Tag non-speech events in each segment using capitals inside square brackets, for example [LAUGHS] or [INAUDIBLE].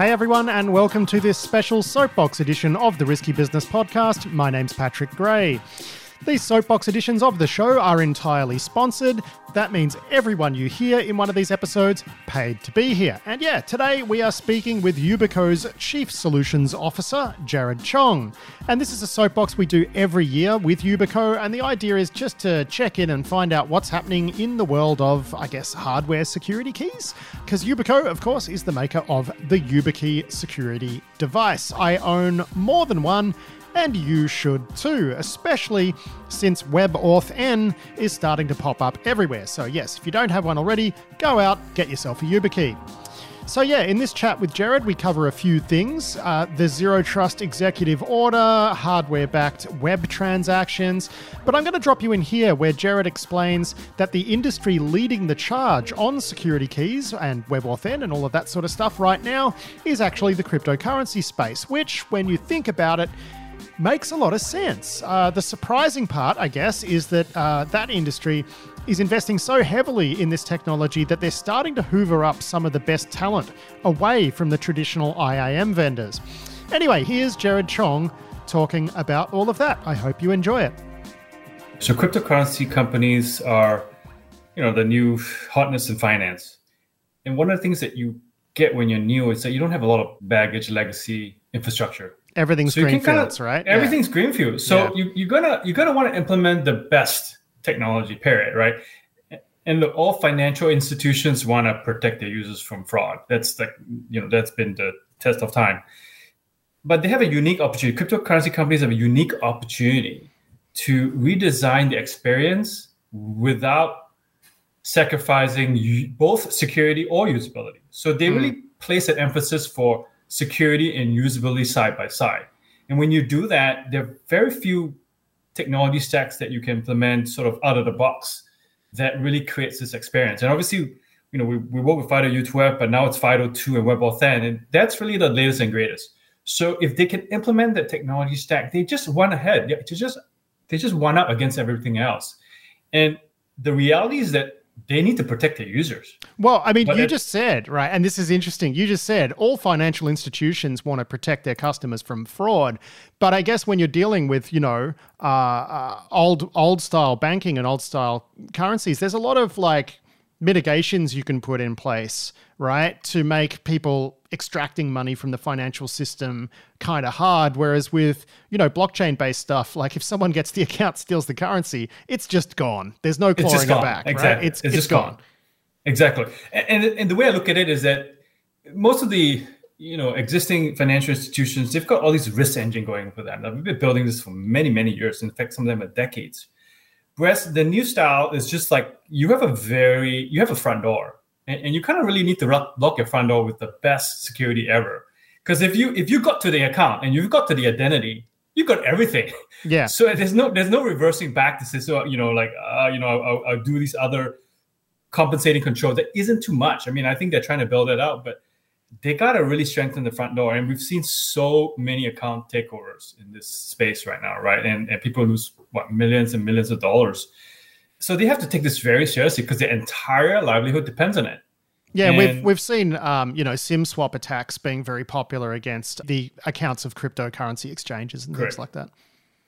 Hey everyone, and welcome to this special soapbox edition of the Risky Business Podcast. My name's Patrick Gray. These soapbox editions of the show are entirely sponsored. That means everyone you hear in one of these episodes paid to be here. And yeah, today we are speaking with Yubico's Chief Solutions Officer, Jerrod Chong. And this is a soapbox we do every year with Yubico, and the idea is just to check in and find out what's happening in the world of, I guess, hardware security keys. Because Yubico, of course, is the maker of the YubiKey security device. I own more than one and you should too, especially since WebAuthn is starting to pop up everywhere. So, yes, if you don't have one already, go out, get yourself a YubiKey. So, yeah, in this chat with Jerrod, we cover a few things uh, the Zero Trust Executive Order, hardware backed web transactions. But I'm going to drop you in here where Jerrod explains that the industry leading the charge on security keys and WebAuthn and all of that sort of stuff right now is actually the cryptocurrency space, which, when you think about it, makes a lot of sense. Uh, the surprising part, I guess, is that uh, that industry is investing so heavily in this technology that they're starting to hoover up some of the best talent away from the traditional IAM vendors. Anyway, here's Jerrod Chong talking about all of that. I hope you enjoy it. So, cryptocurrency companies are, you know, the new hotness in finance. And one of the things that you get when you're new is that you don't have a lot of baggage legacy infrastructure everything's so greenfields, kinda, right? Everything's yeah. greenfield. So yeah. you, you're gonna you're gonna want to implement the best technology, period, right? And look, all financial institutions want to protect their users from fraud. That's like you know that's been the test of time. But they have a unique opportunity. Cryptocurrency companies have a unique opportunity to redesign the experience without sacrificing both security or usability. So they mm. really place an emphasis for security and usability side by side. And when you do that, there are very few technology stacks that you can implement sort of out of the box that really creates this experience. And obviously, you know, we, we work with FIDO U2F, but now it's FIDO2 and WebAuthn, and that's really the latest and greatest. So if they can implement that technology stack, they just won ahead. They just they just won up against everything else. And the reality is that they need to protect their users. Well, I mean, but you just said, right, and this is interesting. You just said all financial institutions want to protect their customers from fraud. But I guess when you're dealing with, you know, uh, uh, old old style banking and old style currencies, there's a lot of like mitigations you can put in place, right, to make people extracting money from the financial system kind of hard. Whereas with, you know, blockchain based stuff, like if someone gets the [LAUGHS] account, steals the currency, it's just gone. There's no clawing it back. Exactly. Right? It's, it's, it's just gone. gone. Exactly. And, and the way I look at it is that most of the you know existing financial institutions they've got all these risk engine going for them. Now, we've been building this for many many years. In fact, some of them are decades. Whereas the new style is just like you have a very you have a front door, and, and you kind of really need to lock your front door with the best security ever. Because if you if you got to the account and you've got to the identity, you got everything. Yeah. [LAUGHS] So there's no there's no reversing back to say so you know like uh, you know I'll, I'll do these other compensating controls that isn't too much. I mean I think they're trying to build it out, but they got to really strengthen the front door. And we've seen so many account takeovers in this space right now, right? And, and people lose what millions and millions of dollars. So they have to take this very seriously because their entire livelihood depends on it. Yeah, and we've we've seen um, you know SIM swap attacks being very popular against the accounts of cryptocurrency exchanges and correct. things like that.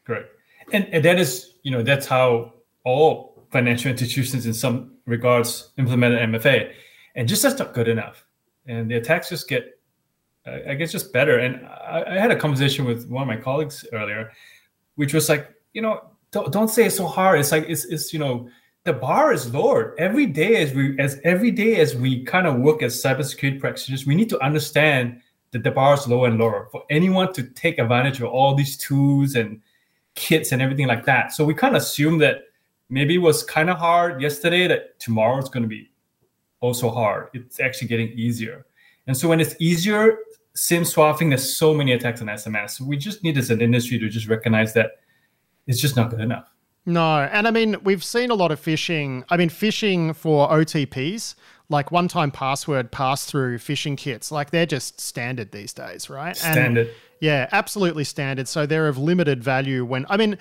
Correct, and, and that is you know that's how all financial institutions in some regards implemented MFA, and just that's not good enough and the attacks just get, I guess, just better. And I, I, had a conversation with one of my colleagues earlier, which was like, you know, don't, don't say it's so hard. It's like it's it's you know the bar is lowered every day as we as every day as we kind of work as cybersecurity practitioners. We need to understand that the bar is lower and lower for anyone to take advantage of all these tools and kits and everything like that. So we kind of assume that maybe it was kind of hard yesterday that tomorrow is going to be also hard. It's actually getting easier. And so when it's easier, SIM swapping, there's so many attacks on SMS. We just need as an industry to just recognize that it's just not good enough. No. And I mean, we've seen a lot of phishing. I mean, phishing for OTPs, like one time password pass through phishing kits, like they're just standard these days, right? Standard. And yeah, absolutely standard. So they're of limited value when, I mean,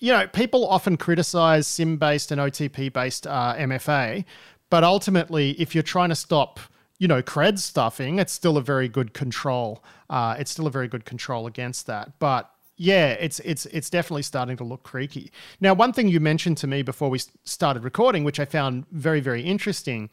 you know, people often criticize SIM based and OTP based uh, MFA, but ultimately, if you're trying to stop you know, cred stuffing, it's still a very good control. Uh, it's still a very good control against that. But yeah, it's it's it's definitely starting to look creaky. Now, one thing you mentioned to me before we started recording, which I found very very interesting,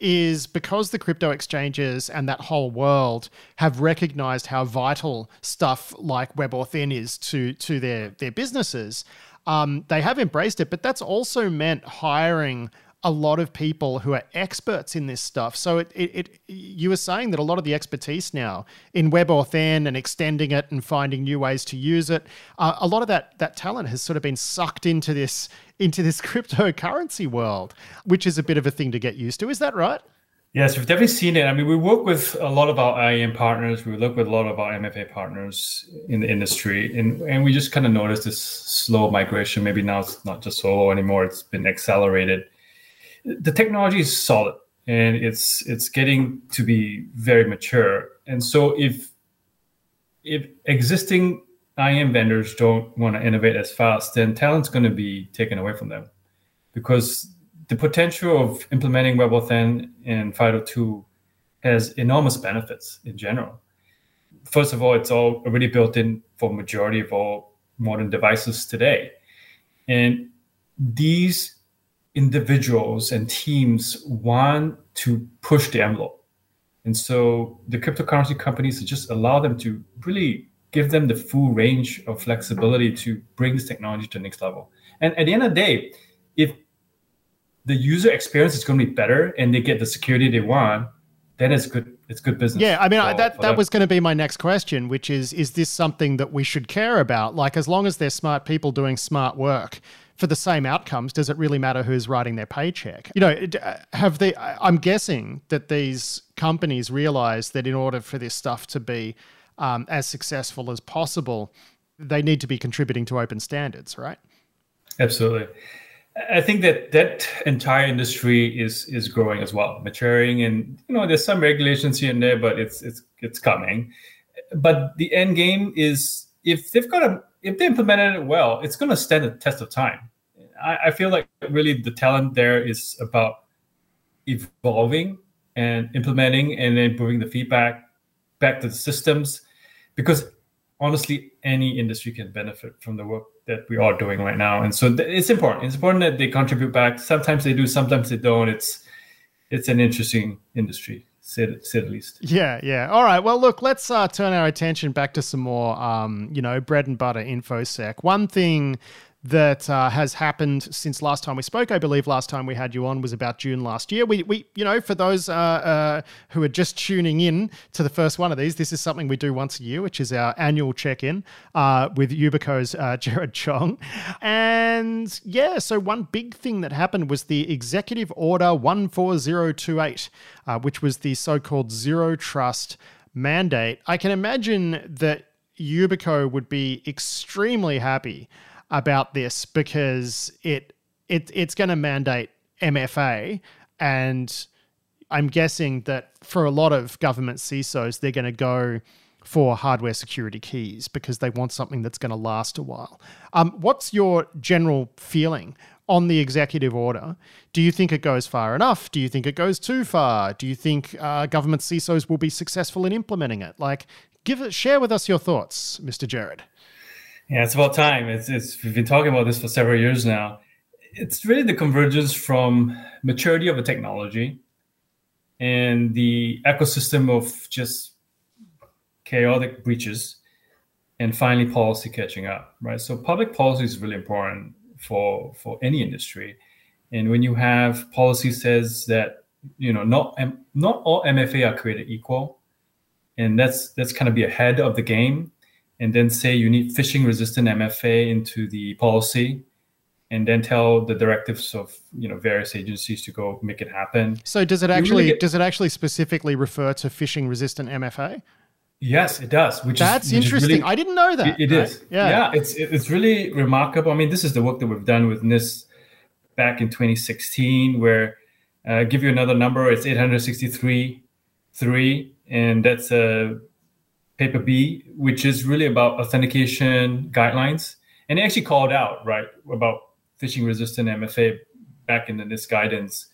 is because the crypto exchanges and that whole world have recognized how vital stuff like WebAuthn is to to their their businesses. Um, they have embraced it, but that's also meant hiring a lot of people who are experts in this stuff. So it, it, it, you were saying that a lot of the expertise now in WebAuthn and extending it and finding new ways to use it, uh, a lot of that that talent has sort of been sucked into this into this [LAUGHS] cryptocurrency world, which is a bit of a thing to get used to. Is that right? Yes, we've definitely seen it. I mean, we work with a lot of our IAM partners. We work with a lot of our MFA partners in the industry, and, and we just kind of noticed this slow migration. Maybe now it's not just solo anymore; it's been accelerated the technology is solid and it's it's getting to be very mature. And so if if existing IAM vendors don't want to innovate as fast, then talent's going to be taken away from them because the potential of implementing WebAuthn and FIDO2 has enormous benefits in general. First of all, it's all already built in for majority of all modern devices today. And these individuals and teams want to push the envelope. And so the cryptocurrency companies just allow them to really give them the full range of flexibility to bring this technology to the next level. And at the end of the day, if the user experience is going to be better and they get the security they want, then it's good. It's good business. Yeah, I mean for, that that was going to be my next question, which is: Is this something that we should care about? Like, as long as they're smart people doing smart work, for the same outcomes, does it really matter who's writing their paycheck? You know, uh, have they? I'm guessing that these companies realize that in order for this stuff to be um, as successful as possible, they need to be contributing to open standards, right? Absolutely. I think that that entire industry is is growing as well, maturing, and you know there's some regulations here and there, but it's it's it's coming. But the end game is if they've got a if they implemented it well, it's going to stand the test of time. I, I feel like really the talent there is about evolving and implementing and then bringing the feedback back to the systems because honestly any industry can benefit from the work that we are doing right now. And so it's important. It's important that they contribute back. Sometimes they do sometimes they don't. It's it's an interesting industry said say the least. Yeah yeah. All right. Well look let's uh, turn our attention back to some more um, you know bread and butter infosec one thing that uh, has happened since last time we spoke. I believe last time we had you on was about June last year. We, we you know, for those uh, uh, who are just tuning in to the first one of these, this is something we do once a year, which is our annual check-in uh, with Yubico's uh, [LAUGHS] Jerrod Chong. And yeah, so one big thing that happened was the Executive Order 14028, uh, which was the so-called zero trust mandate. I can imagine that Yubico would be extremely happy about this because it it it's going to mandate MFA, and I'm guessing that for a lot of government CISOs, they're going to go for hardware security keys because they want something that's going to last a while. Um, what's your general feeling on the executive order? Do you think it goes far enough? Do you think it goes too far? Do you think uh, government CISOs will be successful in implementing it? Like, give it, share with us your thoughts, Mr. Jerrod. Yeah, it's about time. It's, it's we've been talking about this for several years now. It's really the convergence from maturity of a technology and the ecosystem of just chaotic breaches and finally policy catching up, right? So public policy is really important for for any industry. And when you have policy says that you know not not all MFA are created equal, and that's that's kind of be ahead of the game and then say you need phishing resistant MFA into the policy and then tell the directives of you know various agencies to go make it happen. So does it actually really get, does it actually specifically refer to phishing resistant MFA? Yes, it does. Which that's is, which interesting. Is really, I didn't know that. it, it right? is. Yeah, yeah. It's it's really remarkable. I mean, this is the work that we've done with NIST back in 2016, where uh, give you another number. It's 863 three, and that's a paper B, which is really about authentication guidelines. And they actually called out, right, about phishing resistant MFA back in the NIST guidance.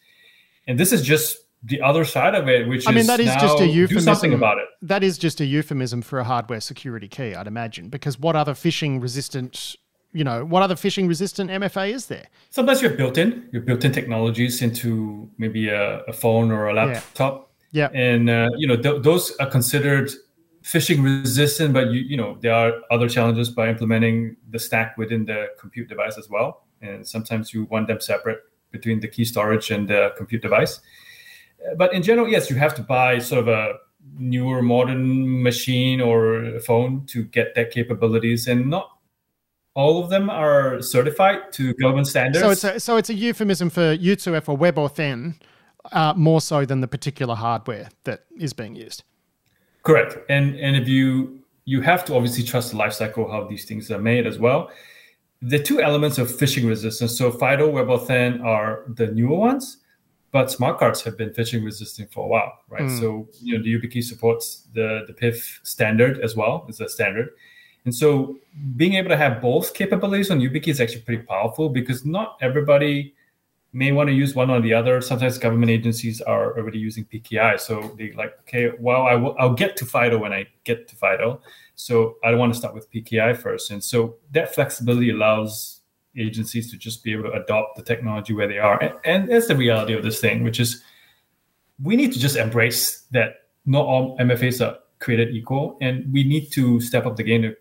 And this is just the other side of it, which I mean, that is just a euphemism. Do something about it. That is just a euphemism for a hardware security key, I'd imagine. Because what other phishing resistant, you know, what other phishing resistant MFA is there? Sometimes you're built-in, your built-in technologies into maybe a, a phone or a laptop. Yeah. yeah. And uh, you know, th- those are considered phishing resistant, but you you know there are other challenges by implementing the stack within the compute device as well. And sometimes you want them separate between the key storage and the compute device. But in general, yes, you have to buy sort of a newer modern machine or phone to get that capabilities, and not all of them are certified to government standards. So it's a, so it's a euphemism for U2F or WebAuthn, uh, more so than the particular hardware that is being used. Correct, and and if you you have to obviously trust the lifecycle how these things are made as well. The two elements of phishing resistance. So FIDO, WebAuthn are the newer ones, but smart cards have been phishing resistant for a while, right? Mm. So you know the YubiKey supports the the PIV standard as well as a standard, and so being able to have both capabilities on YubiKey is actually pretty powerful because not everybody may want to use one or the other. Sometimes government agencies are already using PKI, so they like, okay, well, I will, I'll get to FIDO when I get to FIDO, so I don't want to start with PKI first. And so that flexibility allows agencies to just be able to adopt the technology where they are, and, and that's the reality of this thing, which is we need to just embrace that not all MFAs are created equal, and we need to step up the game to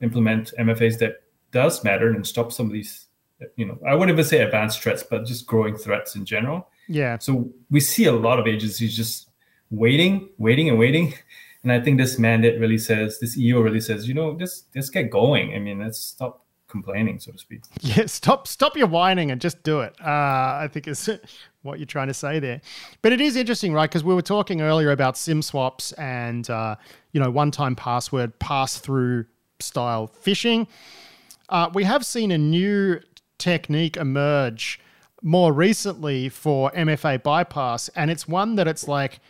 implement MFAs that does matter and stop some of these you know, I wouldn't even say advanced threats, but just growing threats in general. Yeah. So we see a lot of agencies just waiting, waiting, and waiting. [LAUGHS] And I think this mandate really says, this EO really says, you know, just let's get going. I mean, let's stop complaining, so to speak. [LAUGHS] Yeah, stop, stop your whining and just do it. Uh, I think is [LAUGHS] what you're trying to say there. But it is interesting, right? Because we were talking earlier about SIM swaps and uh, you know, one-time password pass-through style phishing. Uh, we have seen a new technique emerge more recently for MFA bypass, and it's one that it's like,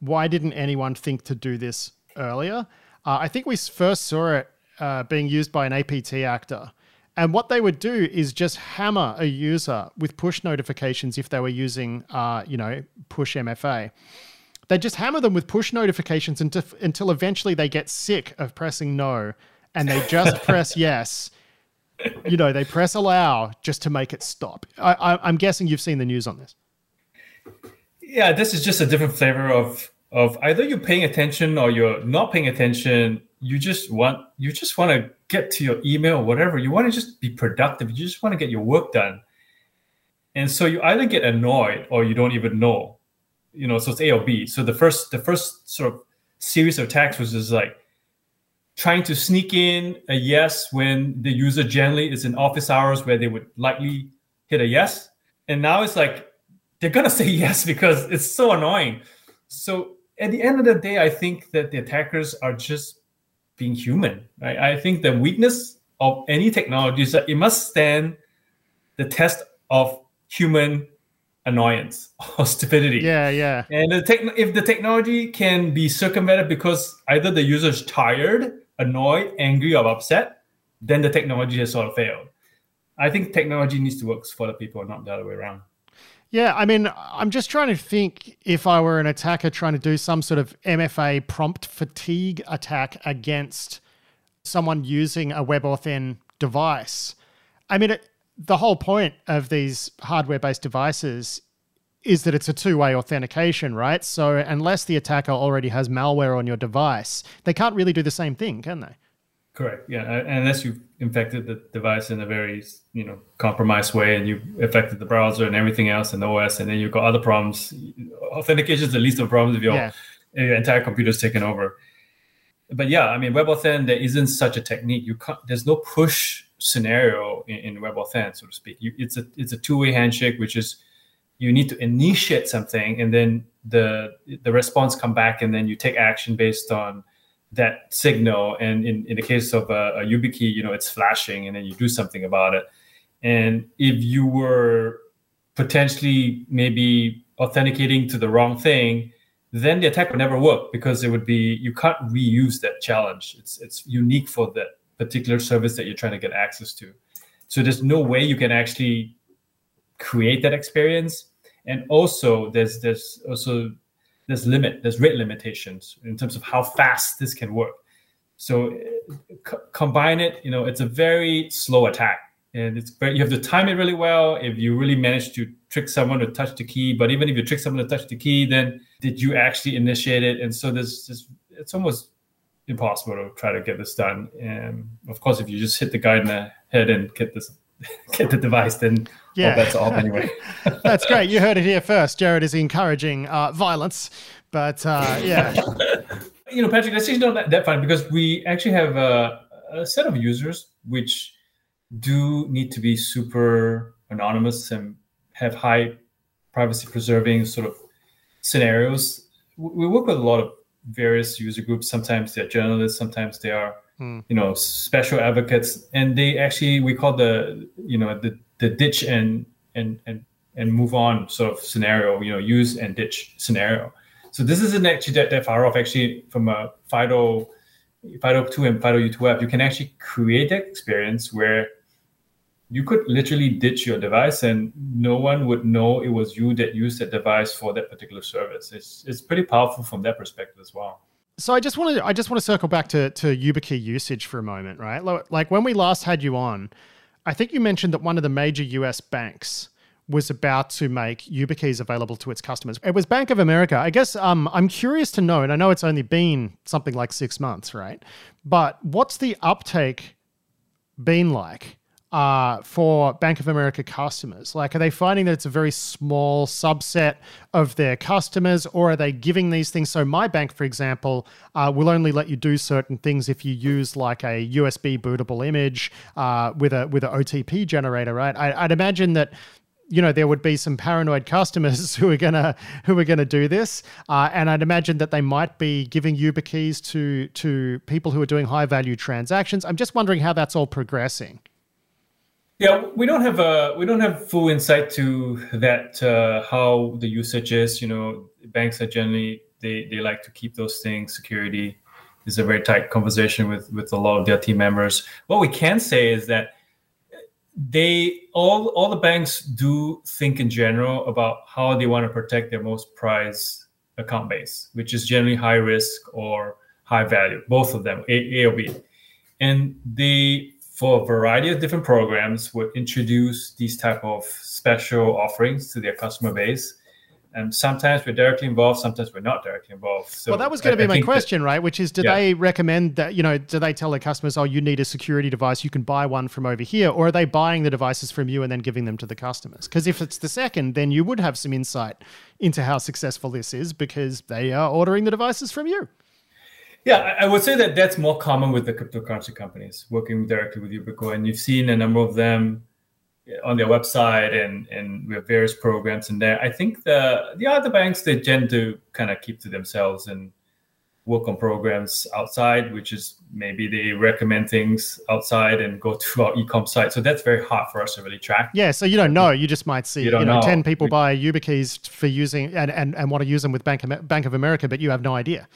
why didn't anyone think to do this earlier? Uh, I think we first saw it uh, being used by an APT actor. And what they would do is just hammer a user with push notifications if they were using, uh, you know, push MFA. They just hammer them with push notifications until, until eventually they get sick of pressing no and they just [LAUGHS] press yes you know, they press allow just to make it stop. I, am guessing you've seen the news on this. Yeah, this is just a different flavor of of either you're paying attention or you're not paying attention. You just want you just want to get to your email or whatever. You want to just be productive. You just want to get your work done. And so you either get annoyed or you don't even know. You know, so it's A or B. So the first the first sort of series of attacks was just like trying to sneak in a yes when the user generally is in office hours where they would likely hit a yes. And now it's like they're gonna say [LAUGHS] yes because it's so annoying. So at the end of the day, I think that the attackers are just being human. Right? I think the weakness of any technology is that it must stand the test of human annoyance [LAUGHS] or stupidity. Yeah, yeah. And the tech, if the technology can be circumvented because either the user is tired annoyed, angry, or upset, then the technology has sort of failed. I think technology needs to work for the people, not the other way around. Yeah, I mean, I'm just trying to think if I were an attacker trying to do some sort of MFA prompt fatigue attack against someone using a WebAuthn device. I mean, it, the whole point of these hardware based devices is that it's a two way authentication, right? So unless the attacker already has malware on your device, they can't really do the same thing, can they? Correct. Yeah, uh, unless you've infected the device in a very you know compromised way, and you've affected the browser and everything else and the OS, and then you've got other problems. Authentication is the least of the problems if your, yeah. your entire computer is taken over. But yeah, I mean, WebAuthn there isn't such a technique. You can't. There's no push scenario in, in WebAuthn, so to speak. You, it's a it's a two way handshake, which is you need to initiate something and then the the response come back and then you take action based on that signal. And in, in the case of a, a YubiKey you know it's flashing and then you do something about it. And if you were potentially maybe authenticating to the wrong thing then the attack would never work because it would be you can't reuse that challenge. It's it's unique for that particular service that you're trying to get access to. So there's no way you can actually create that experience and also there's there's also there's limit there's rate limitations in terms of how fast this can work. So c- combine it, you know, it's a very slow attack, and it's very, you have to time it really well. If you really manage to trick someone to touch the key, but even if you trick someone to touch the key, then did you actually initiate it? And so there's this, it's almost impossible to try to get this done. And of course, if you just hit the guy in the head and get this [LAUGHS] get the device, then yeah, that's all anyway. [LAUGHS] that's great. You heard it here first. Jerrod is encouraging uh, violence, but uh, yeah. [LAUGHS] you know, Patrick, that's actually not that, that fun because we actually have a, a set of users which do need to be super anonymous and have high privacy preserving sort of scenarios. We work with a lot of various user groups. Sometimes they're journalists, sometimes they are, hmm. you know, special advocates, and they actually we call the you know the the ditch and and and and move on sort of scenario. You know, use and ditch scenario. So this isn't actually that, that far off. Actually, from a FIDO FIDO2 and FIDO U2F, you can actually create that experience where you could literally ditch your device and no one would know it was you that used that device for that particular service. It's it's pretty powerful from that perspective as well. So I just want to I just want to circle back to to YubiKey usage for a moment, right? Like when we last had you on, I think you mentioned that one of the major US banks was about to make YubiKeys available to its customers. It was Bank of America. I guess um, I'm curious to know, and I know it's only been something like six months, right? But what's the uptake been like? Uh, for Bank of America customers? Like, are they finding that it's a very small subset of their customers, or are they giving these things? So, my bank, for example, uh, will only let you do certain things if you use like a USB bootable image uh, with a with an OTP generator, right? I, I'd imagine that you know there would be some paranoid customers [LAUGHS] who are gonna who are gonna do this, uh, and I'd imagine that they might be giving YubiKeys to to people who are doing high value transactions. I'm just wondering how that's all progressing. Yeah, we don't have a we don't have full insight to that uh, how the usage is. You know, banks are generally they they like to keep those things security is a very tight conversation with with a lot of their team members. What we can say is that they all all the banks do think in general about how they want to protect their most prized account base, which is generally high risk or high value, both of them, A, a or B. And they for a variety of different programs would introduce these type of special offerings to their customer base. And sometimes we're directly involved sometimes we're not directly involved. So well that was going to be I my question that, right? Which is do yeah. they recommend that you know do they tell their customers oh you need a security device you can buy one from over here or are they buying the devices from you and then giving them to the customers? Because if it's the second then you would have some insight into how successful this is because they are ordering the devices from you yeah, I would say that that's more common with the cryptocurrency companies working directly with Yubico, and you've seen a number of them eh, on their website and and we have various programs in there. I think the the other banks they tend to kind of keep to themselves and work on programs outside, which is maybe they recommend things outside and go [LAUGHS] to our ecom site. So that's very hard for us to really track. Yeah, so you don't know. You just might see you, you know, know, ten people buy YubiKeys for using and, and, and want to use them with Bank of, Bank of America, but you have no idea.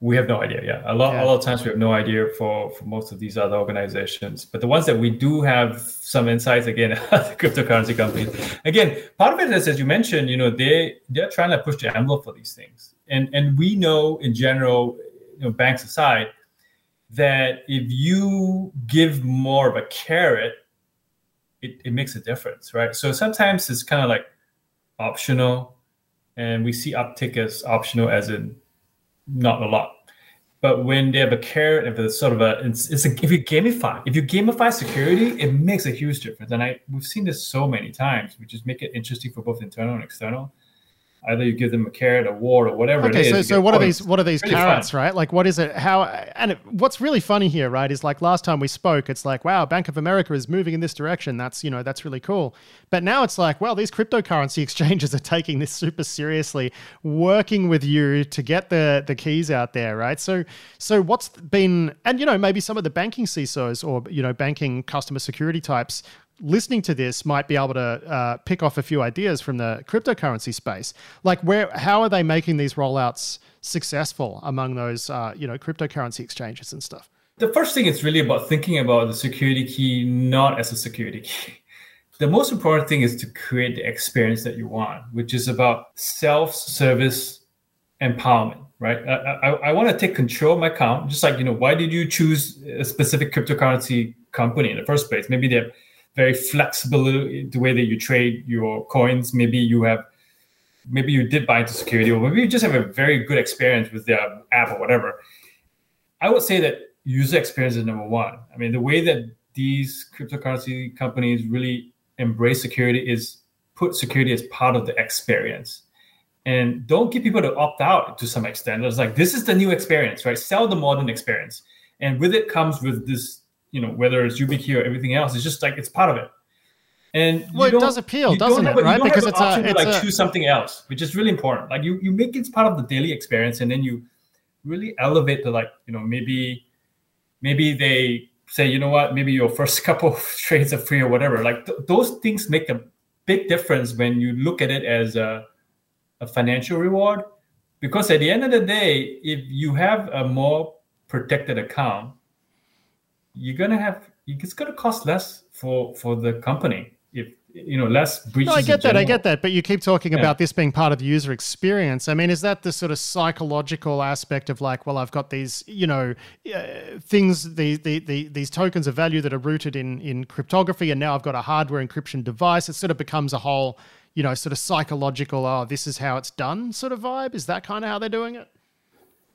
We have no idea. Yeah, a lot, yeah. a lot of times we have no idea for for most of these other organizations. But the ones that we do have some insights, again, [LAUGHS] the cryptocurrency companies. Again, part of it is, as you mentioned, you know, they they're trying to push the envelope for these things, and and we know in general, you know, banks aside, that if you give more of a carrot, it, it makes a difference, right? So sometimes it's kind of like optional, and we see uptick as optional as in not a lot. But when they have a carrot, if it's sort of a, it's, it's a, if you gamify, if you gamify security, it makes a huge difference. And I we've seen this so many times, which just make it interesting for both internal and external either you give them a carrot, a wart, or whatever okay, so, so what are these? What are these really carrots, fun. right? Like, what is it? How? And it, what's really funny here, right, is like last time we spoke, it's like, wow, Bank of America is moving in this direction. That's you know, that's really cool. But now it's like, well, these cryptocurrency [LAUGHS] exchanges are taking this super seriously, working with you to get the the keys out there, right? So, so what's been, and you know, maybe some of the banking CISOs or you know, banking customer security types listening to this might be able to uh, pick off a few ideas from the cryptocurrency space. Like, where how are they making these rollouts successful among those uh, you know cryptocurrency exchanges and stuff? The first thing is really about thinking about the security key not as a security key. the most important thing is to create the experience that you want, which is about self-service empowerment, right? I, I, I want to take control of my account, just like you know, why did you choose a specific cryptocurrency company in the first place? Maybe they're very flexible uh, the way that you trade your coins. Maybe you have, maybe you did buy into security, or maybe you just have a very good experience with their um, app or whatever. I would say that user experience is number one. I mean, the way that these cryptocurrency companies really embrace security is put security as part of the experience and don't get people to opt out to some extent. It's like this is the new experience, right? Sell the modern experience, and with it comes with this, you know, whether it's YubiKey or everything else, it's just like it's part of it. And well, it does appeal, doesn't it? Right? Because it's a, it's to like a... choose something else, which is really important. Like you, you make it part of the daily experience, and then you really elevate the like, you know, maybe, maybe they say, you know what, maybe your first [LAUGHS] couple of trades are free or whatever. Like th- those things make a big difference when you look at it as a, a financial reward. Because at the end of the day, if you have a more protected account, you're gonna have it's gonna cost less for for the company if you know less breaches. No, I get that. I get that. But you keep talking yeah. about this being part of the user experience. I mean, is that the sort of psychological aspect of like, well, I've got these, you know, uh, things, these the, the, these tokens of value that are rooted in in cryptography, and now I've got a hardware encryption device. It sort of becomes a whole, you know, sort of psychological. Oh, this is how it's done, sort of vibe. Is that kind of how they're doing it?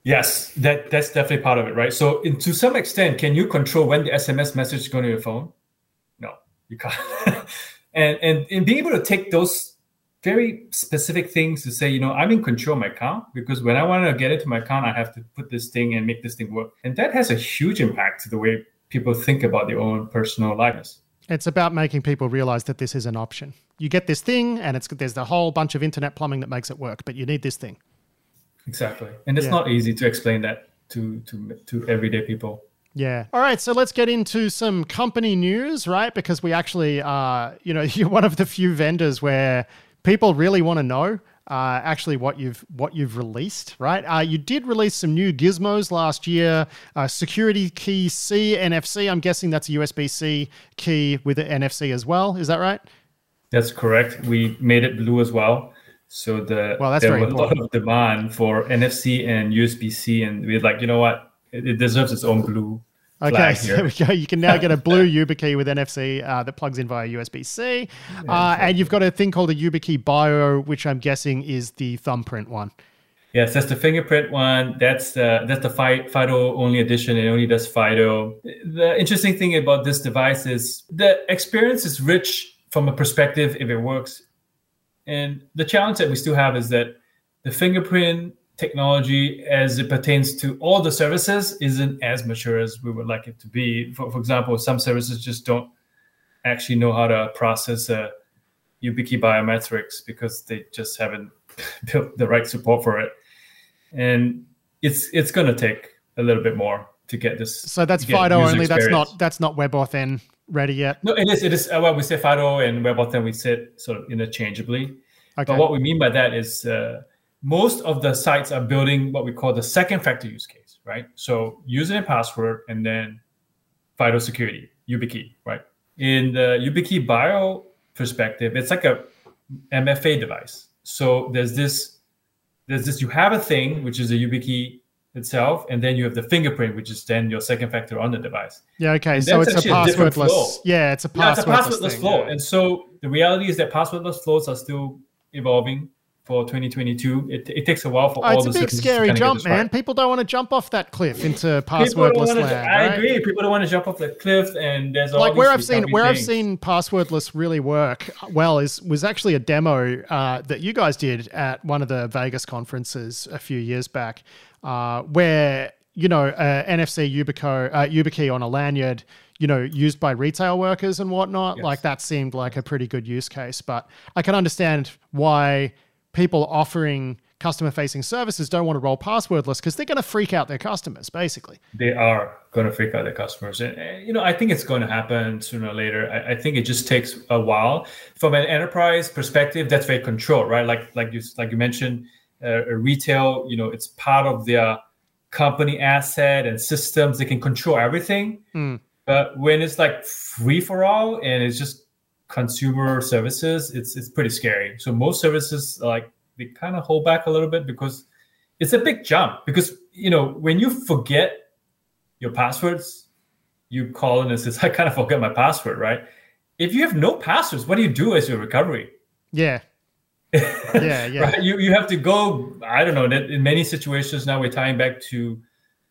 Yes, that that's definitely part of it, right? So, in, to some extent, can you control when the SMS message is going to your phone? No, you can't. [LAUGHS] and, and and being able to take those very specific things to say, you know, I'm in control of my account because when I want to get into my account, I have to put this thing and make this thing work. And that has a huge impact to the way people think about their own personal lives. It's about making people realize that this is an option. You get this thing, and it's there's a whole bunch of internet plumbing that makes it work, but you need this thing. Exactly, and it's yeah. not easy to explain that to to to everyday people. Yeah. All right. So let's get into some company news, right? Because we actually are, [LAUGHS] you know, you're one of the few vendors where people really want to know uh, actually what you've what you've released, right? Uh, you did release some new gizmos last year. Uh, security key C NFC. I'm guessing that's a USB C key with an NFC as well. Is that right? That's correct. We made it blue as well. So the well, that's there was important. a lot of demand for NFC and USB C, and we're like, you know what? it, deserves its own blue. Okay, [LAUGHS] so there we go. You can now get a blue YubiKey with NFC uh, that plugs in via USB C, uh, and you've got a thing called a YubiKey Bio, which I'm guessing is the thumbprint one. Yes, that's the fingerprint one. That's the that's the FIDO only edition. It only does FIDO. The interesting thing about this device is the experience is rich from a perspective if it works, and the challenge that we still have is that the fingerprint technology as it pertains to all the services isn't as mature as we would like it to be. For, for example, some services just don't actually know how to process uh, YubiKey biometrics because they just haven't [LAUGHS] built the right support for it. And it's it's going to take a little bit more to get this. So that's FIDO only. That's not that's not WebAuthn ready yet. No, it is. It is. Uh, well, we say FIDO and WebAuthn. We sit sort of interchangeably. Okay. But what we mean by that is uh, most of the sites are building what we call the second factor use case, right? So username and password and then FIDO security, YubiKey, right? In the YubiKey bio perspective, it's like a MFA device. So there's this, there's this, you have a thing, which is a YubiKey itself, and then you have the fingerprint, which is then your second factor on the device. Yeah, okay. And so it's a passwordless. A yeah, it's a passwordless. Yeah, it's a passwordless thing, flow. Yeah. And so the reality is that passwordless flows are still evolving for 2022. It, it takes a while for oh, all the it's a big scary jump, man. People don't want to jump off that cliff into passwordless land. To, I right? agree. People don't want to jump off the cliff, and there's like where I've seen where things. I've seen passwordless really work well is was actually a demo uh, that you guys did at one of the Vegas conferences a few years back, uh, where you know uh, NFC Yubico uh, YubiKey on a lanyard you know, used by retail workers and whatnot. Yes. Like that seemed like a pretty good use case. But I can understand why people offering customer facing services don't want to roll passwordless because they're going to freak out their customers basically they are going to freak out their customers and you know i think it's going to happen sooner or later I, I, think it just takes a while from an enterprise perspective that's very controlled right like like you like you mentioned uh, retail you know it's part of their company asset and systems they can control everything mm. but when it's like free for all and it's just consumer services, it's it's pretty scary. So most services like they kind of hold back a little bit because it's a big jump. Because you know when you forget your passwords, you call in and says, [LAUGHS] "I kind of forget my password," right? If you have no passwords, what do you do as your recovery? Yeah. [LAUGHS] yeah, yeah. right? You you have to go. I don't know. In many situations now we're tying back to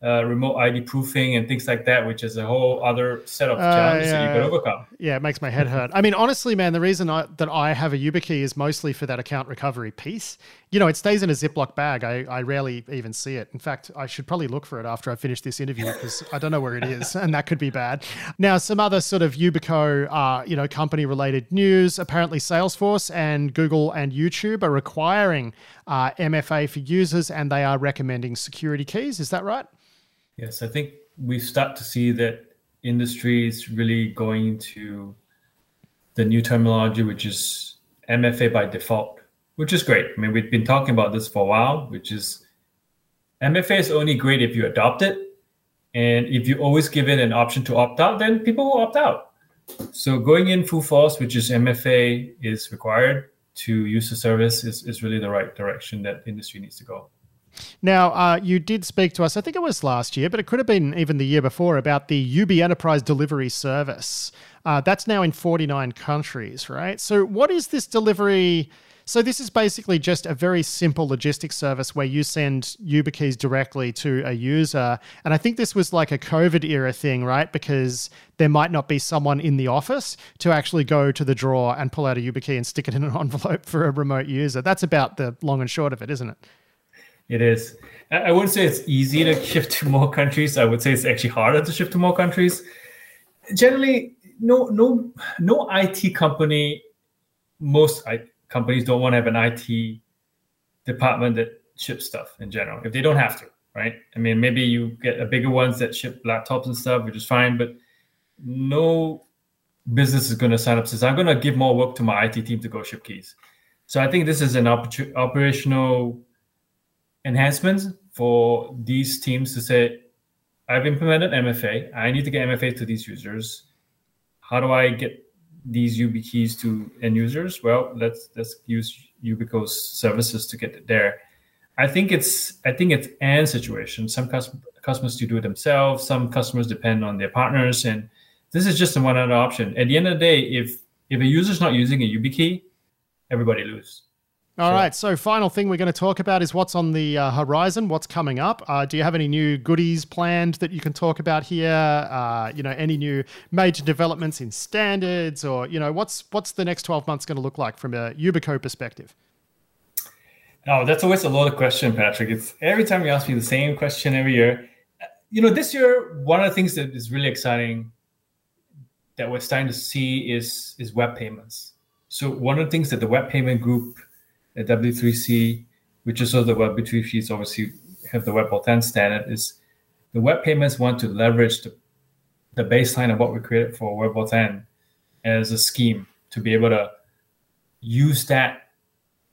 uh, remote ID proofing and things like that, which is a whole other set of uh, challenges uh, yeah. that you could overcome. Yeah, it makes my head hurt. I mean, honestly, man, the reason I, that I have a YubiKey is mostly for that account recovery piece. You know, it stays in a Ziploc bag. I, I rarely even see it. In fact, I should probably look for it after I finish this interview because I don't know where it is, [LAUGHS] and that could be bad. Now, some other sort of Yubico, uh, you know, company-related news. Apparently, Salesforce and Google and YouTube are requiring uh, MFA for users, and they are recommending security keys. Is that right? Yes, I think we start to see that industry is really going to the new terminology, which is MFA by default, which is great. I mean, we've been talking about this for a while, which is MFA is only great if you adopt it. And if you always give it an option to opt out, then people will opt out. So going in full force, which is MFA, is required to use the service is, is really the right direction that industry needs to go. Now, uh, you did speak to us, I think it was last year, but it could have been even the year before, about the Yubi Enterprise Delivery Service. Uh, that's now in 49 countries, right? So, what is this delivery? So, this is basically just a very simple logistics service where you send YubiKeys directly to a user. And I think this was like a COVID era thing, right? Because there might not be someone in the office to actually go to the drawer and pull out a YubiKey and stick it in an [LAUGHS] envelope for a remote user. That's about the long and short of it, isn't it? It is. I wouldn't say it's easy to [LAUGHS] shift to more countries. I would say it's actually harder to shift to more countries. Generally, no, no, no IT company. Most companies don't want to have an IT department that ships stuff in general if they don't have to, right? I mean, maybe you get a bigger ones that ship laptops and stuff, which is fine, but no business is going to sign up says I'm going to give more work to my IT team to go ship keys. So I think this is an oper- operational enhancements for these teams to say, I've implemented MFA. I need to get MFA to these users. How do I get these YubiKeys to end users? Well, let's let's use Yubico's services to get it there. I think it's I think it's an situation. Some custom, customers do it themselves. Some customers depend on their partners, and this is just one other option. At the end of the day, if if a user is not using a YubiKey, everybody loses. All sure. right. So, final thing we're going to talk about is what's on the uh, horizon, what's coming up. Uh, do you have any new goodies planned that you can talk about here? Uh, you know, any new major developments in standards, or you know, what's what's the next twelve months going to look like from a Yubico perspective? Oh, that's always a loaded question, Patrick. It's every time you ask me the same question every year. You know, this year one of the things that is really exciting that we're starting to see is is web payments. So one of the things that the web payment group at W3C, which is also the Web B2 fees, obviously have the web WebAuthn standard, is the web payments want to leverage the, the baseline of what we created for WebAuthn as a scheme to be able to use that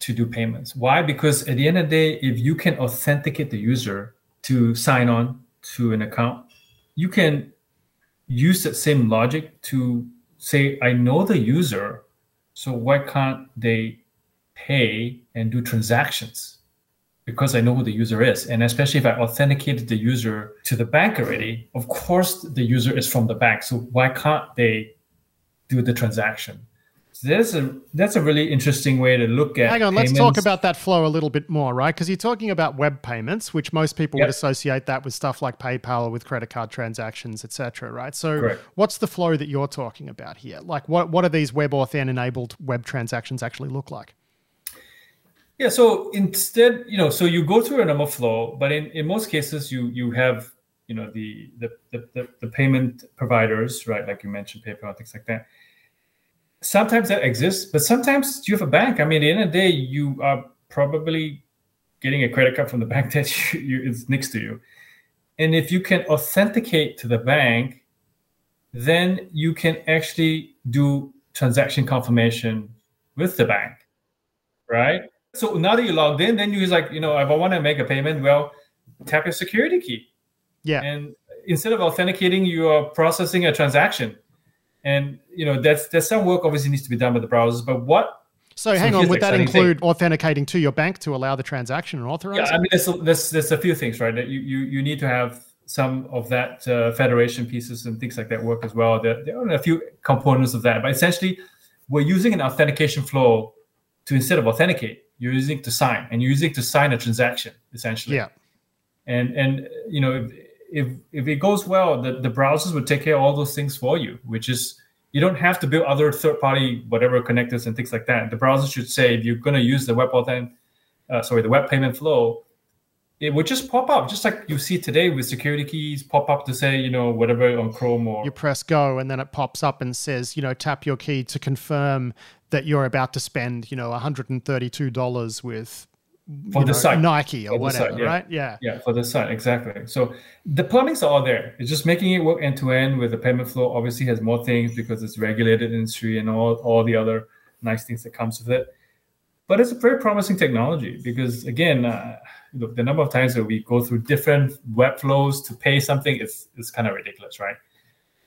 to do payments. Why? Because at the end of the day, if you can authenticate the user to sign on to an account, you can use that same logic to say, I know the user, so why can't they pay and do transactions because I know who the user is. And especially if I authenticated the user to the bank already, of course the user is from the bank. So why can't they do the transaction? So that's a that's a really interesting way to look at. Hang on, payments. let's talk about that flow a little bit more, right? Because you're talking about web payments, which most people yep. would associate that with stuff like PayPal or with credit card transactions, etc. Right? So, Correct. what's the flow that you're talking about here? Like, what what are these WebAuthn enabled web transactions actually look like? Yeah, so instead, you know, so you go through a normal flow, but in, in most cases, you you have you know the the, the the payment providers, right? Like you mentioned, PayPal, things like that. Sometimes that exists, but sometimes you have a bank. I mean, at the end of the day, you are probably getting a credit card from the [LAUGHS] bank that you, you, is next to you, and if you can authenticate to the bank, then you can actually do transaction confirmation with the bank, right? So now that you logged in, then you're like, you know, if I want to make a payment, well, tap your security key. Yeah. And instead of authenticating, you are processing a transaction. And you know, that's there's some work obviously needs to be done with the browsers. But what? So, so hang on, would that include thing. authenticating to your bank to allow the transaction and authorize? Yeah, I mean, there's a, there's, there's a few things, right? That you you you need to have some of that uh, federation pieces and things like that work as well. There, there are a few components of that, but essentially, we're using an authentication flow to instead of authenticate, you're using it to sign, and you're using it to sign a transaction essentially. Yeah. And and you know if if, if it goes well, the, the browsers would take care of all those things for you, which is you don't have to build other third-party whatever connectors and things like that. The browser should say if you're going to use the WebAuthn, uh, sorry, the web payment flow, it would just pop up, just like you see today with security keys pop up to say, you know, whatever on Chrome or. You press go and then it pops up and says, you know, tap your key to confirm that you're about to spend, you know, $132 with for the know, site Nike or whatever, site, yeah. right? Yeah. Yeah, for the site, exactly. So the plumbing's all there. It's just making it work end to end with the payment flow. Obviously, has more things because it's regulated industry and all all the other nice things that comes with it. But it's a very promising technology because again, uh, look, the number of times that we go through different web flows to pay something is is kind of ridiculous, right?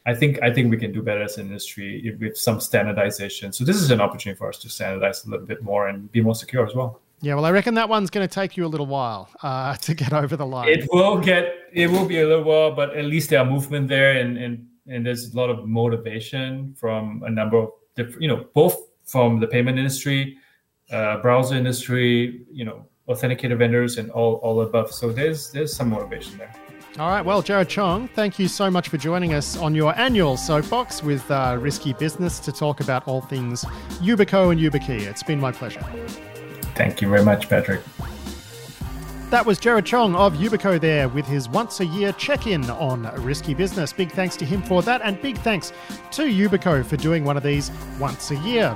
I think I think we can do better as an industry with some standardization. So this is an opportunity for us to standardize a little bit more and be more secure as well. Yeah, well, I reckon that one's going to take you a little while uh, [LAUGHS] to get over the line. It will get, it will be a little while, but at least there are movement there, and and and there's a lot of motivation from a number of different, you know, both from the payment industry, uh, browser industry, you know, authenticator vendors, and all all above. So there's there's some motivation there. All right. Well, Jerrod Chong, thank you so much for joining us on your annual soapbox with uh, Risky Business to talk about all things Yubico and YubiKey. It's been my pleasure. Thank you very much, Patrick. That was Jerrod Chong of Yubico there with his once a year check in on risky business. Big thanks to him for that, and big thanks to Yubico for doing one of these once a year.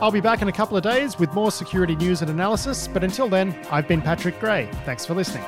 I'll be back in a couple of days with more security news and analysis, but until then, I've been Patrick Gray. Thanks for listening.